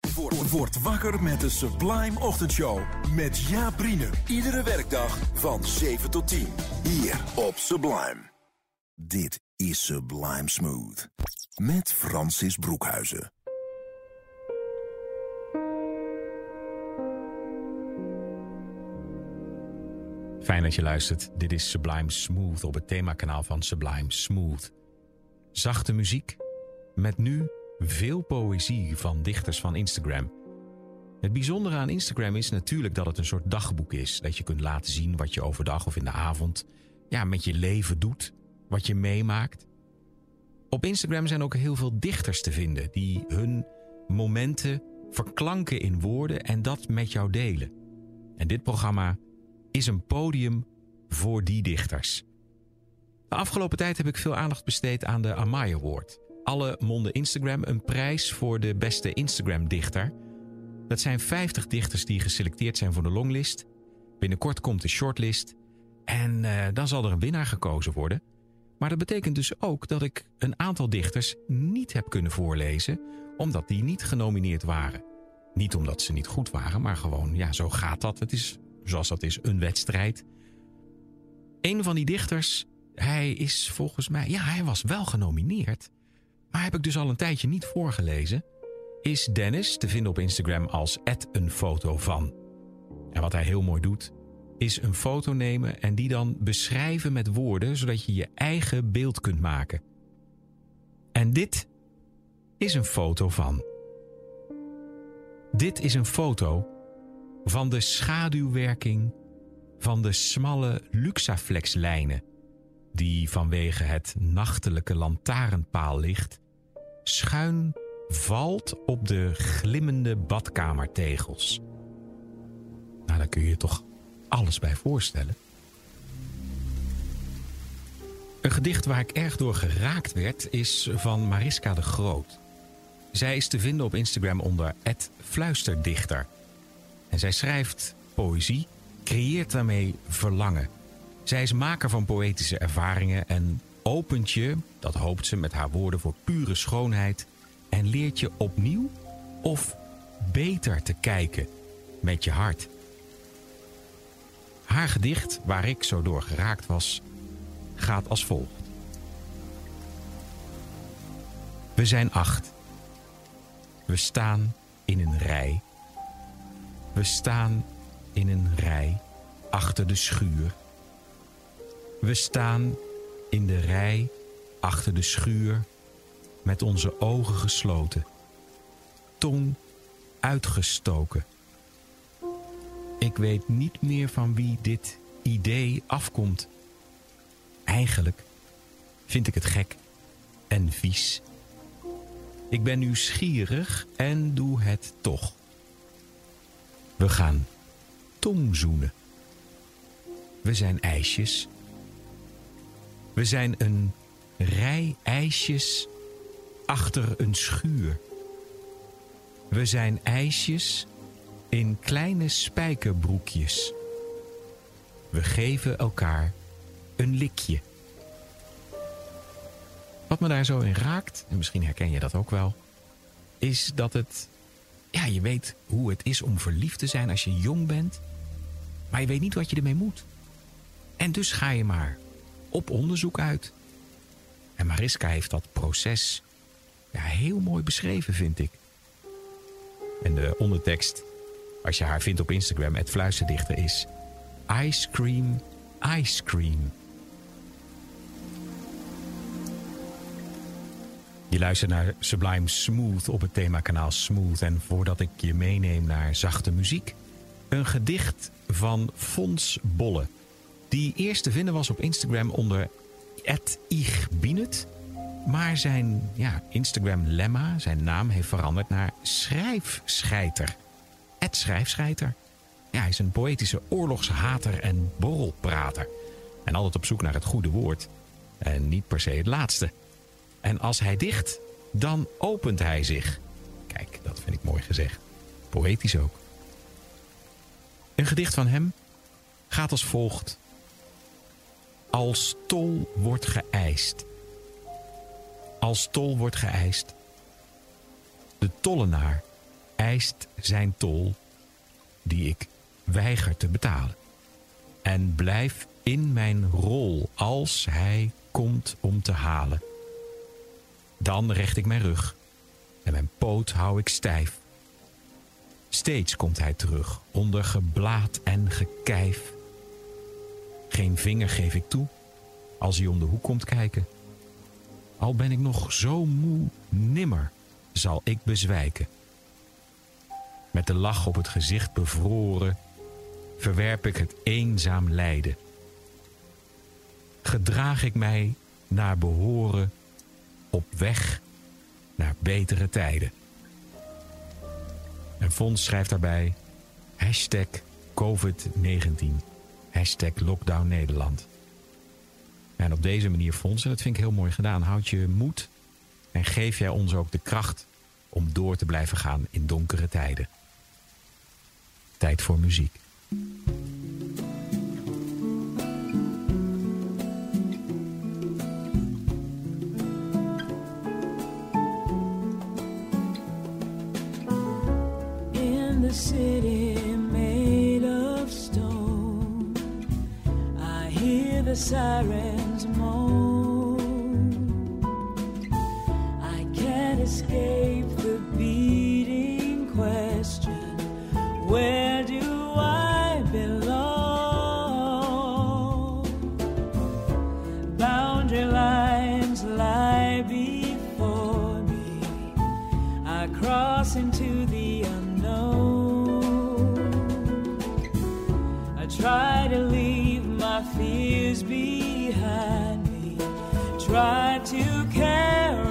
Word, word wakker met de Sublime Ochtendshow. Met Jaap. Iedere werkdag van 7 tot 10. Hier op Sublime. Dit is Sublime Smooth. Met Francis Broekhuizen. Fijn dat je luistert. Dit is Sublime Smooth op het themakanaal van Sublime Smooth. Zachte muziek met nu veel poëzie van dichters van Instagram. Het bijzondere aan Instagram is natuurlijk dat het een soort dagboek is. Dat je kunt laten zien wat je overdag of in de avond ja, met je leven doet, wat je meemaakt. Op Instagram zijn ook heel veel dichters te vinden die hun momenten verklanken in woorden en dat met jou delen. En dit programma is een podium voor die dichters. De afgelopen tijd heb ik veel aandacht besteed aan de Amai Award. Alle monden Instagram een prijs voor de beste Instagram-dichter. Dat zijn 50 dichters die geselecteerd zijn voor de longlist. Binnenkort komt de shortlist. En uh, dan zal er een winnaar gekozen worden. Maar dat betekent dus ook dat ik een aantal dichters niet heb kunnen voorlezen, omdat die niet genomineerd waren. Niet omdat ze niet goed waren, maar gewoon, ja, zo gaat dat. Het is zoals dat is, een wedstrijd. Een van die dichters, hij is volgens mij, ja, hij was wel genomineerd, maar heb ik dus al een tijdje niet voorgelezen, is Dennis te vinden op Instagram als een foto van. En wat hij heel mooi doet, is een foto nemen en die dan beschrijven met woorden, zodat je je eigen beeld kunt maken. En dit is een foto van. Dit is een foto van de schaduwwerking van de smalle Luxaflex-lijnen, die vanwege het nachtelijke lantaarnpaallicht schuin valt op de glimmende badkamertegels. Nou, daar kun je je toch alles bij voorstellen. Een gedicht waar ik erg door geraakt werd is van Mariska de Groot. Zij is te vinden op Instagram onder fluisterdichter. En zij schrijft poëzie, creëert daarmee verlangen. Zij is maker van poëtische ervaringen en opent je, dat hoopt ze met haar woorden, voor pure schoonheid en leert je opnieuw of beter te kijken met je hart. Haar gedicht, waar ik zo door geraakt was, gaat als volgt. We zijn acht. We staan in een rij we staan in een rij achter de schuur. We staan in de rij achter de schuur met onze ogen gesloten, tong uitgestoken. Ik weet niet meer van wie dit idee afkomt. Eigenlijk vind ik het gek en vies. Ik ben nieuwsgierig en doe het toch. We gaan tongzoenen. We zijn ijsjes. We zijn een rij ijsjes achter een schuur. We zijn ijsjes in kleine spijkerbroekjes. We geven elkaar een likje. Wat me daar zo in raakt, en misschien herken je dat ook wel, is dat het ja, je weet hoe het is om verliefd te zijn als je jong bent. Maar je weet niet wat je ermee moet. En dus ga je maar op onderzoek uit. En Mariska heeft dat proces ja, heel mooi beschreven, vind ik. En de ondertekst, als je haar vindt op Instagram, het fluisterdichter is... Ice cream, ice cream. Je luistert naar Sublime Smooth op het themakanaal Smooth. En voordat ik je meeneem naar zachte muziek, een gedicht van Fons Bolle. Die eerst te vinden was op Instagram onder @ichbinet. Maar zijn ja, Instagram-lemma, zijn naam, heeft veranderd naar Schrijfscheiter. Het Schrijfscheiter. Ja, hij is een poëtische oorlogshater en borrelprater. En altijd op zoek naar het goede woord. En niet per se het laatste. En als hij dicht, dan opent hij zich. Kijk, dat vind ik mooi gezegd. Poëtisch ook. Een gedicht van hem gaat als volgt. Als tol wordt geëist. Als tol wordt geëist. De tollenaar eist zijn tol die ik weiger te betalen. En blijf in mijn rol als hij komt om te halen. Dan recht ik mijn rug en mijn poot hou ik stijf. Steeds komt hij terug, onder geblaad en gekijf. Geen vinger geef ik toe als hij om de hoek komt kijken. Al ben ik nog zo moe, nimmer zal ik bezwijken. Met de lach op het gezicht bevroren, verwerp ik het eenzaam lijden. Gedraag ik mij naar behoren op weg naar betere tijden. En Fons schrijft daarbij hashtag COVID-19, hashtag Lockdown Nederland. En op deze manier, Fons, en dat vind ik heel mooi gedaan, houd je moed en geef jij ons ook de kracht om door te blijven gaan in donkere tijden. Tijd voor muziek. Cross into the unknown. I try to leave my fears behind me. Try to carry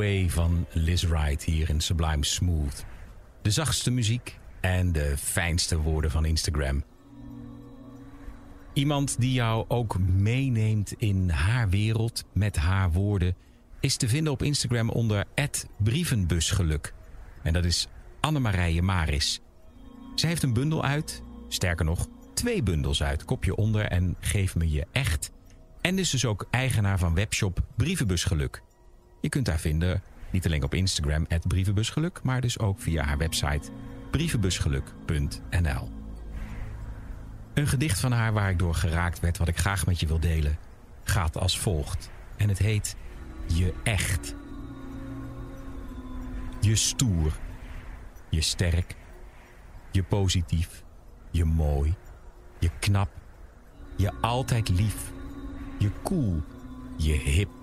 Way van Liz Wright hier in Sublime Smooth. De zachtste muziek en de fijnste woorden van Instagram. Iemand die jou ook meeneemt in haar wereld met haar woorden is te vinden op Instagram onder brievenbusgeluk. En dat is Annemarije Maris. Zij heeft een bundel uit, sterker nog, twee bundels uit. Kopje onder en geef me je echt. En is dus ook eigenaar van webshop Brievenbusgeluk. Je kunt haar vinden niet alleen op Instagram, brievenbusgeluk, maar dus ook via haar website brievenbusgeluk.nl. Een gedicht van haar waar ik door geraakt werd, wat ik graag met je wil delen, gaat als volgt. En het heet Je echt. Je stoer. Je sterk. Je positief. Je mooi. Je knap. Je altijd lief. Je cool. Je hip.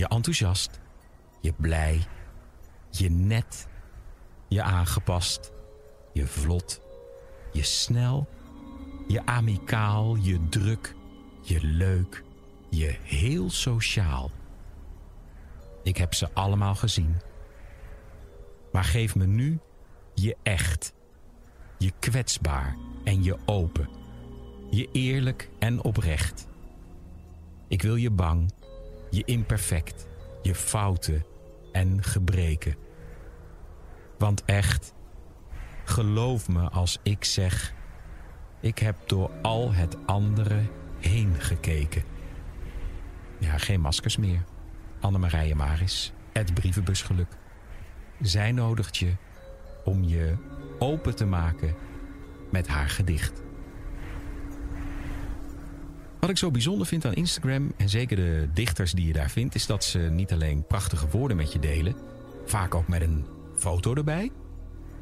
Je enthousiast. Je blij. Je net. Je aangepast. Je vlot. Je snel. Je amicaal. Je druk. Je leuk. Je heel sociaal. Ik heb ze allemaal gezien. Maar geef me nu je echt. Je kwetsbaar en je open. Je eerlijk en oprecht. Ik wil je bang, je imperfect, je fouten en gebreken. Want echt, geloof me als ik zeg, ik heb door al het andere heen gekeken. Ja, geen maskers meer. Annemarije Maris, het brievenbusgeluk. Zij nodigt je om je open te maken met haar gedicht. Wat ik zo bijzonder vind aan Instagram, en zeker de dichters die je daar vindt, is dat ze niet alleen prachtige woorden met je delen, vaak ook met een foto erbij,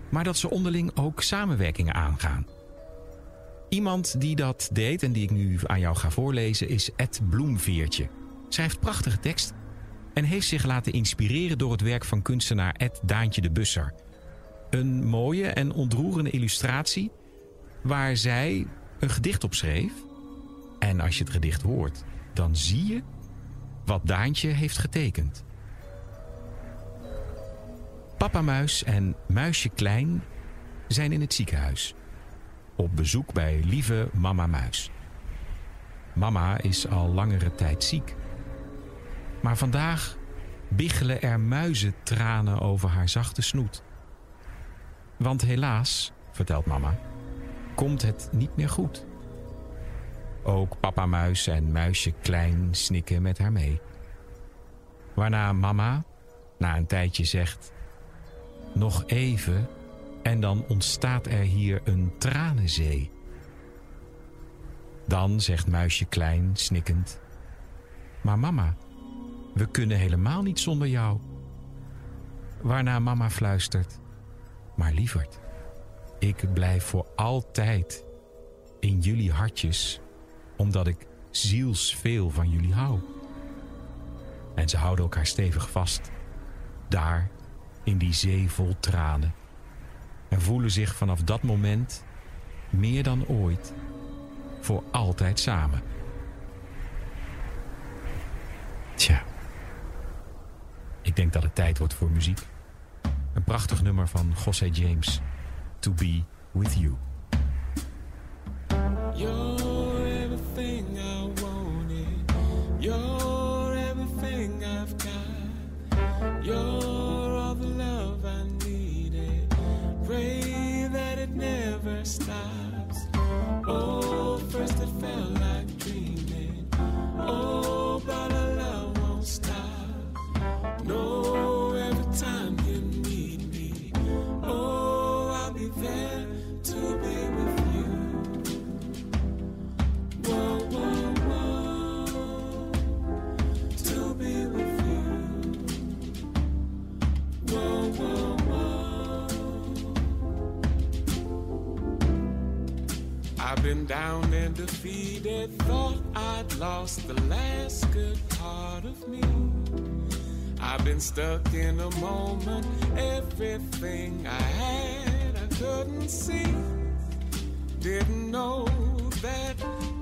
maar dat ze onderling ook samenwerkingen aangaan. Iemand die dat deed en die ik nu aan jou ga voorlezen is Ed Bloemveertje. Schrijft prachtige tekst en heeft zich laten inspireren door het werk van kunstenaar Ed Daantje de Busser. Een mooie en ontroerende illustratie waar zij een gedicht op schreef. En als je het gedicht hoort, dan zie je wat Daantje heeft getekend. Papa Muis en Muisje Klein zijn in het ziekenhuis. Op bezoek bij lieve Mama Muis. Mama is al langere tijd ziek. Maar vandaag biggelen er muizentranen over haar zachte snoet. Want helaas, vertelt mama, komt het niet meer goed. Ook papa muis en muisje klein snikken met haar mee. Waarna mama na een tijdje zegt: Nog even en dan ontstaat er hier een tranenzee. Dan zegt muisje klein snikkend: Maar mama, we kunnen helemaal niet zonder jou. Waarna mama fluistert: Maar lieverd, ik blijf voor altijd in jullie hartjes, omdat ik zielsveel van jullie hou. En ze houden elkaar stevig vast, daar in die zee vol tranen, en voelen zich vanaf dat moment meer dan ooit voor altijd samen. Tja. Ik denk dat het tijd wordt voor muziek. Een prachtig nummer van José James. To be with you. I've been down and defeated, thought I'd lost the last good part of me. I've been stuck in a moment, everything I had I couldn't see. Didn't know that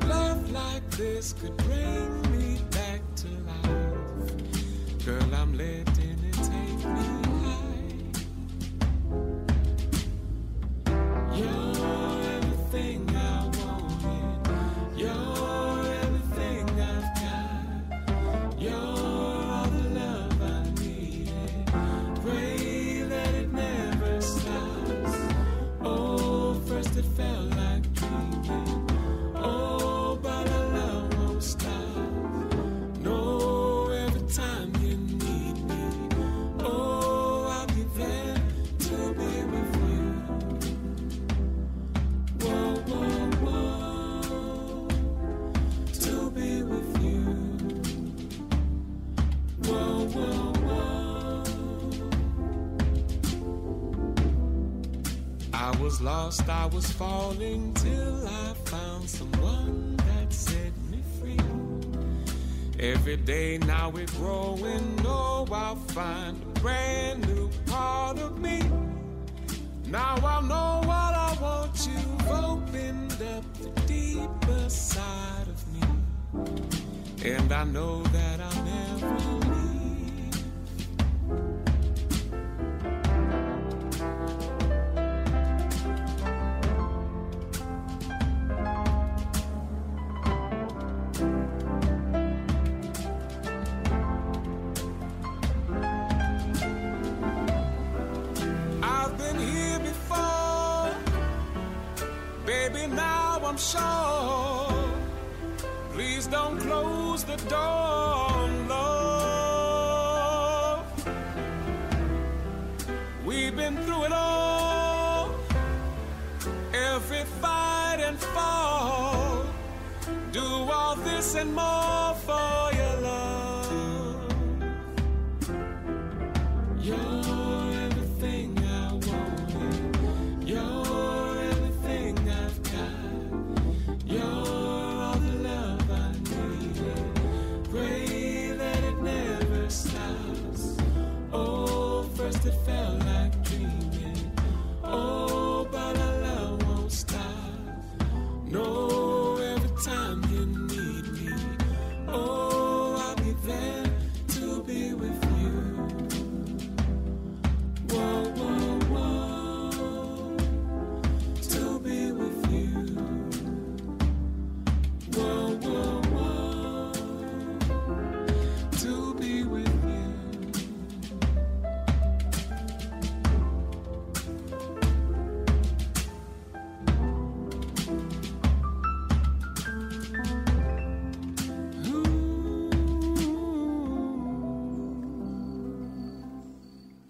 love like this could bring me back to life. Girl, I'm letting was lost, I was falling till I found someone that set me free. Every day now we're growing, oh, I'll find a brand new part of me. Now I know what I want, you've opened up the deeper side of me. And I know that I'll never Please don't close the door, love. We've been through it all, every fight and fall. Do all this and more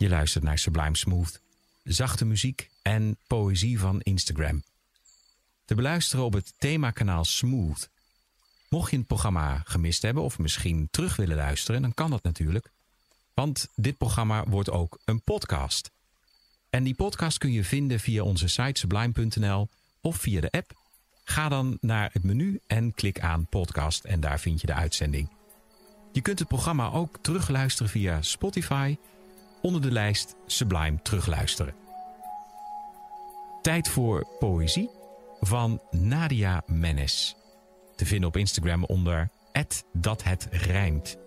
Je luistert naar Sublime Smooth, zachte muziek en poëzie van Instagram. Te beluisteren op het themakanaal Smooth. Mocht je het programma gemist hebben of misschien terug willen luisteren, dan kan dat natuurlijk. Want dit programma wordt ook een podcast. En die podcast kun je vinden via onze site sublime.nl of via de app. Ga dan naar het menu en klik aan podcast en daar vind je de uitzending. Je kunt het programma ook terugluisteren via Spotify onder de lijst Sublime terugluisteren. Tijd voor poëzie van Nadia Menes. Te vinden op Instagram onder dat het rijmt.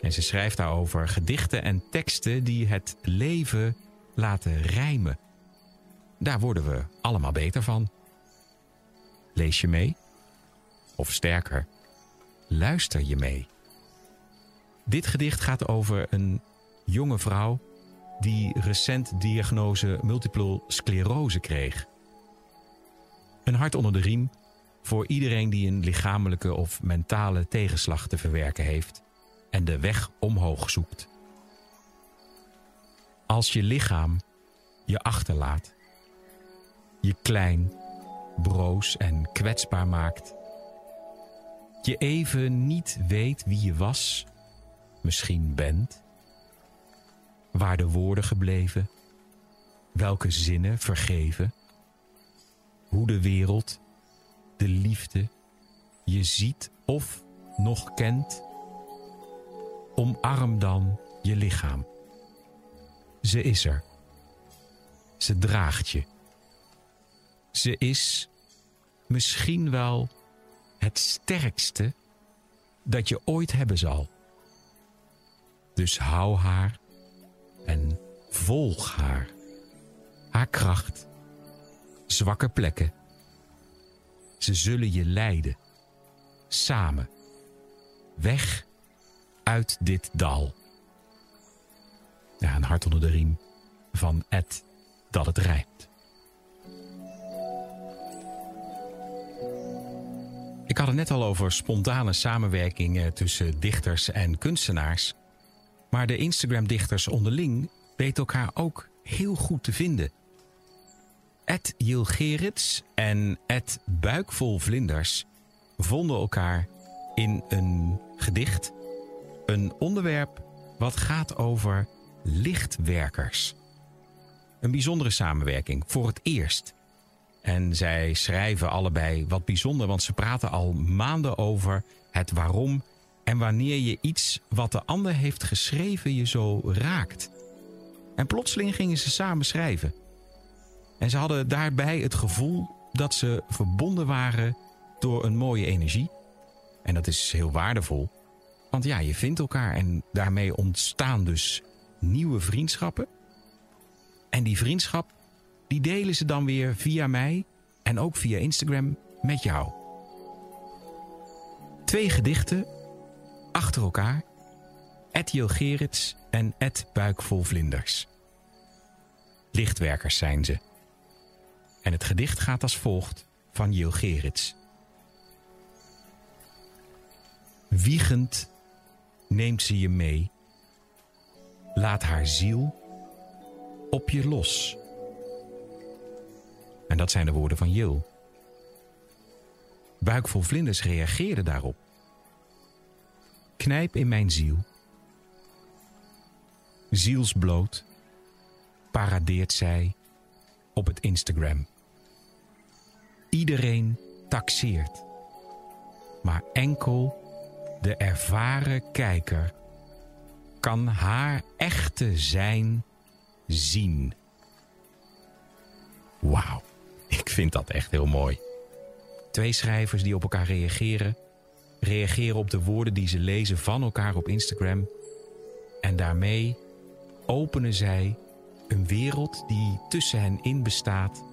En ze schrijft daarover gedichten en teksten die het leven laten rijmen. Daar worden we allemaal beter van. Lees je mee? Of sterker, luister je mee? Dit gedicht gaat over een jonge vrouw die recent diagnose multiple sclerose kreeg. Een hart onder de riem voor iedereen die een lichamelijke of mentale tegenslag te verwerken heeft en de weg omhoog zoekt. Als je lichaam je achterlaat, je klein, broos en kwetsbaar maakt, je even niet weet wie je was, misschien bent, waar de woorden gebleven, welke zinnen vergeven, hoe de wereld, de liefde je ziet of nog kent, omarm dan je lichaam. Ze is er. Ze draagt je. Ze is misschien wel het sterkste dat je ooit hebben zal. Dus hou haar en volg haar. Haar kracht, zwakke plekken. Ze zullen je leiden. Samen. Weg uit dit dal. Ja, een hart onder de riem van Ed dat het rijmt. Ik had het net al over spontane samenwerkingen tussen dichters en kunstenaars. Maar de Instagram-dichters onderling weten elkaar ook heel goed te vinden. Ed Jill Gerits en Ed Buikvol Vlinders vonden elkaar in een gedicht. Een onderwerp wat gaat over lichtwerkers. Een bijzondere samenwerking voor het eerst. En zij schrijven allebei wat bijzonder, want ze praten al maanden over het waarom en wanneer je iets wat de ander heeft geschreven je zo raakt. En plotseling gingen ze samen schrijven. En ze hadden daarbij het gevoel dat ze verbonden waren door een mooie energie. En dat is heel waardevol. Want ja, je vindt elkaar en daarmee ontstaan dus nieuwe vriendschappen. En die vriendschap, die delen ze dan weer via mij en ook via Instagram met jou. Twee gedichten achter elkaar. Ed Gerits en Ed Buikvol Vlinders. Lichtwerkers zijn ze. En het gedicht gaat als volgt van Jill Gerits. Wiegend neemt ze je mee. Laat haar ziel op je los. En dat zijn de woorden van Jill. Buikvol Vlinders reageerde daarop. Knijp in mijn ziel. Zielsbloot paradeert zij op het Instagram. Iedereen taxeert, maar enkel de ervaren kijker kan haar echte zijn zien. Wauw, ik vind dat echt heel mooi. Twee schrijvers die op elkaar reageren, reageren op de woorden die ze lezen van elkaar op Instagram. En daarmee openen zij een wereld die tussen hen in bestaat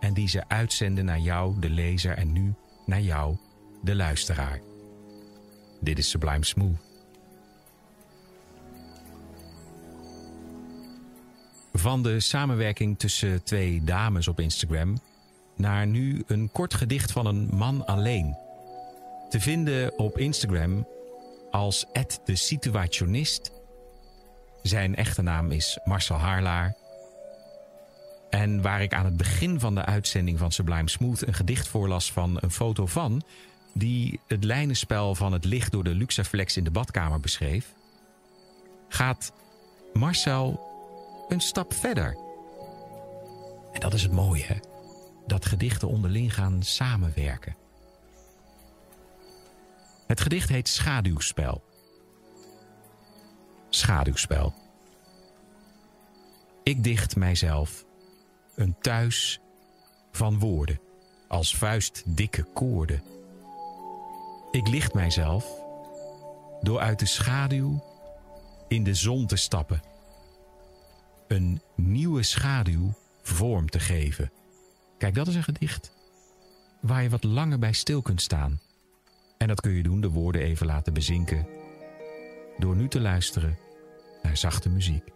en die ze uitzenden naar jou, de lezer, en nu naar jou, de luisteraar. Dit is Sublime Smooth. Van de samenwerking tussen twee dames op Instagram naar nu een kort gedicht van een man alleen. Te vinden op Instagram als de situationist. Zijn echte naam is Marcel Haarlaar. En waar ik aan het begin van de uitzending van Sublime Smooth een gedicht voorlas van een foto van, die het lijnenspel van het licht door de Luxaflex in de badkamer beschreef, gaat Marcel een stap verder. En dat is het mooie, hè? dat gedichten onderling gaan samenwerken. Het gedicht heet Schaduwspel. Schaduwspel. Ik dicht mijzelf een thuis van woorden, als vuistdikke koorden. Ik licht mijzelf door uit de schaduw in de zon te stappen. Een nieuwe schaduw vorm te geven. Kijk, dat is een gedicht waar je wat langer bij stil kunt staan. En dat kun je doen de woorden even laten bezinken door nu te luisteren naar zachte muziek.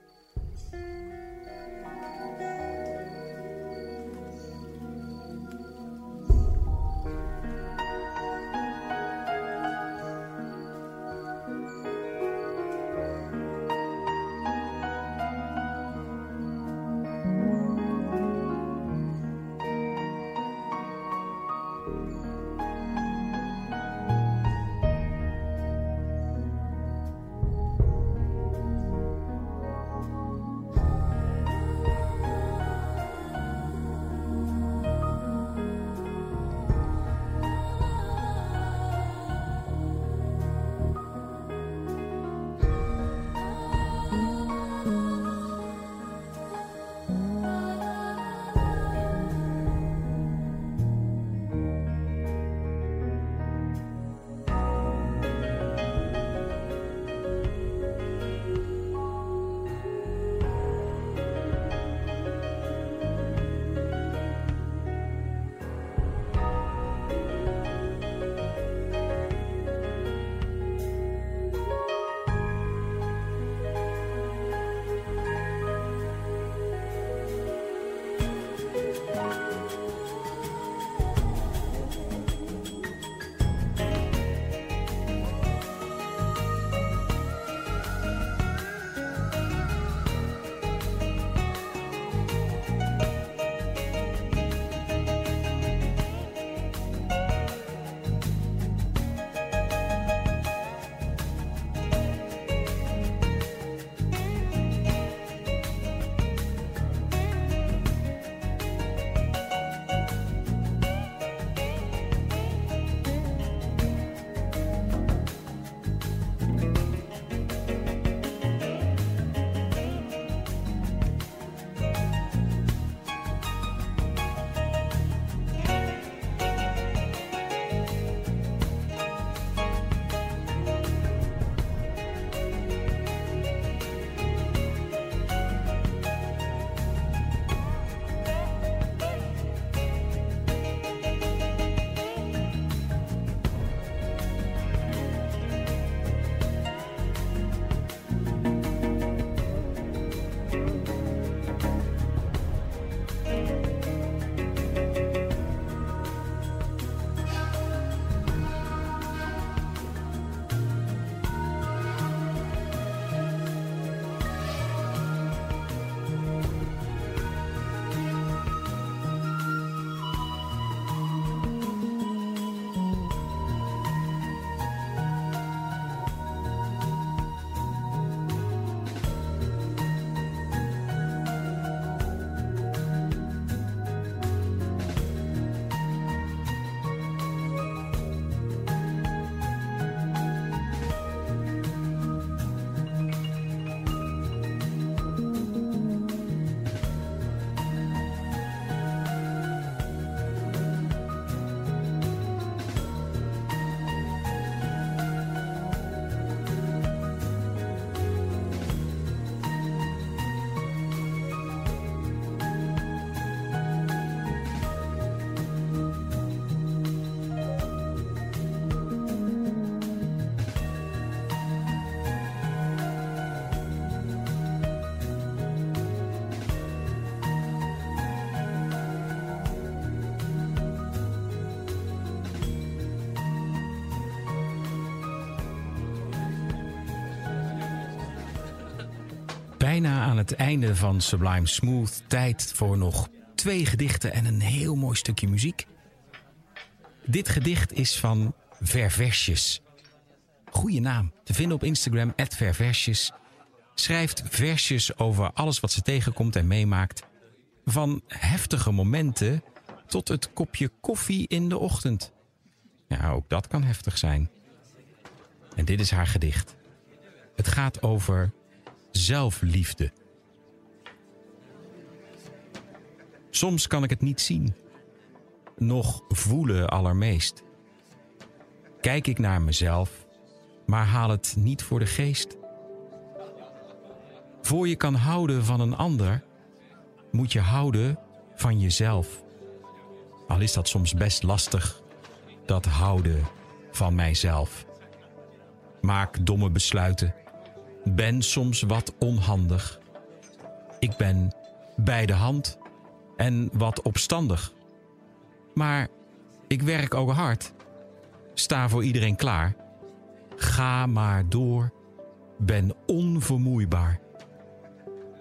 Bijna aan het einde van Sublime Smooth. Tijd voor nog twee gedichten en een heel mooi stukje muziek. Dit gedicht is van Verversjes. Goeie naam. Te vinden op Instagram, Verversjes. Schrijft versjes over alles wat ze tegenkomt en meemaakt. Van heftige momenten tot het kopje koffie in de ochtend. Ja, ook dat kan heftig zijn. En dit is haar gedicht. Het gaat over zelfliefde. Soms kan ik het niet zien, nog voelen allermeest. Kijk ik naar mezelf, maar haal het niet voor de geest. Voor je kan houden van een ander, moet je houden van jezelf. Al is dat soms best lastig, dat houden van mijzelf. Maak domme besluiten, ben soms wat onhandig. Ik ben bij de hand en wat opstandig. Maar ik werk ook hard. Sta voor iedereen klaar. Ga maar door. Ben onvermoeibaar.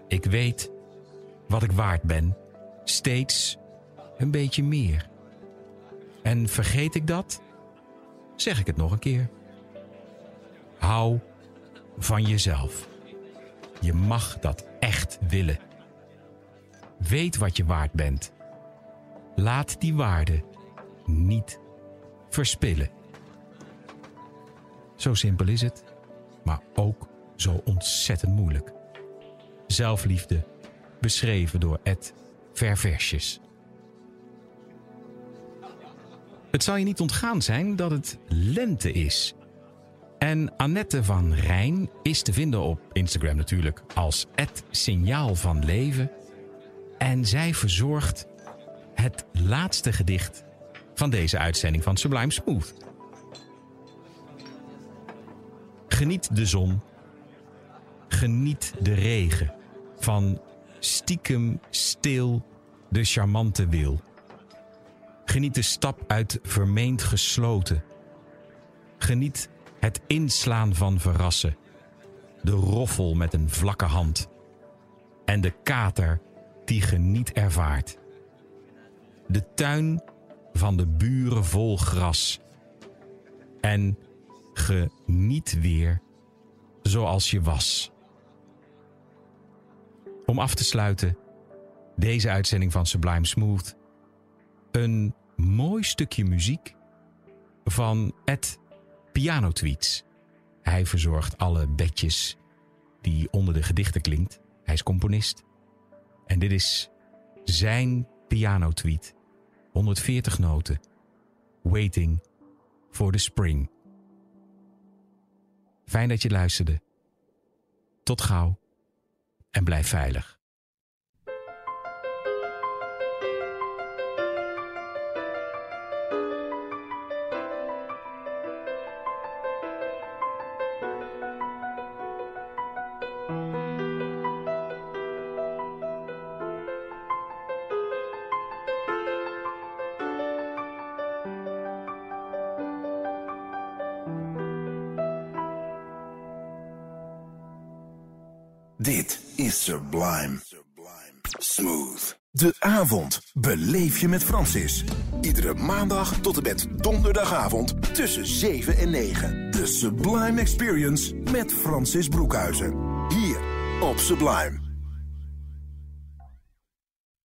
Ik weet wat ik waard ben. Steeds een beetje meer. En vergeet ik dat? Zeg ik het nog een keer. Hou van jezelf. Je mag dat echt willen. Weet wat je waard bent. Laat die waarde niet verspillen. Zo simpel is het, maar ook zo ontzettend moeilijk. Zelfliefde, beschreven door Ed Verversjes. Het zal je niet ontgaan zijn dat het lente is. En Annette van Rijn is te vinden op Instagram natuurlijk als het signaal van leven. En zij verzorgt het laatste gedicht van deze uitzending van Sublime Smooth. Geniet de zon. Geniet de regen. Van stiekem stil de charmante wil. Geniet de stap uit vermeend gesloten. Geniet het inslaan van verrassen. De roffel met een vlakke hand. En de kater die geniet ervaart. De tuin van de buren vol gras. En geniet weer zoals je was. Om af te sluiten, deze uitzending van Sublime Smooth. Een mooi stukje muziek van Ed Piano Tweets. Hij verzorgt alle bedjes die onder de gedichten klinkt. Hij is componist. En dit is zijn piano tweet. 140 noten. Waiting for the spring. Fijn dat je luisterde. Tot gauw en blijf veilig. De avond beleef je met Francis. Iedere maandag tot en met donderdagavond tussen 7 en 9. De Sublime Experience met Francis Broekhuizen. Hier op Sublime.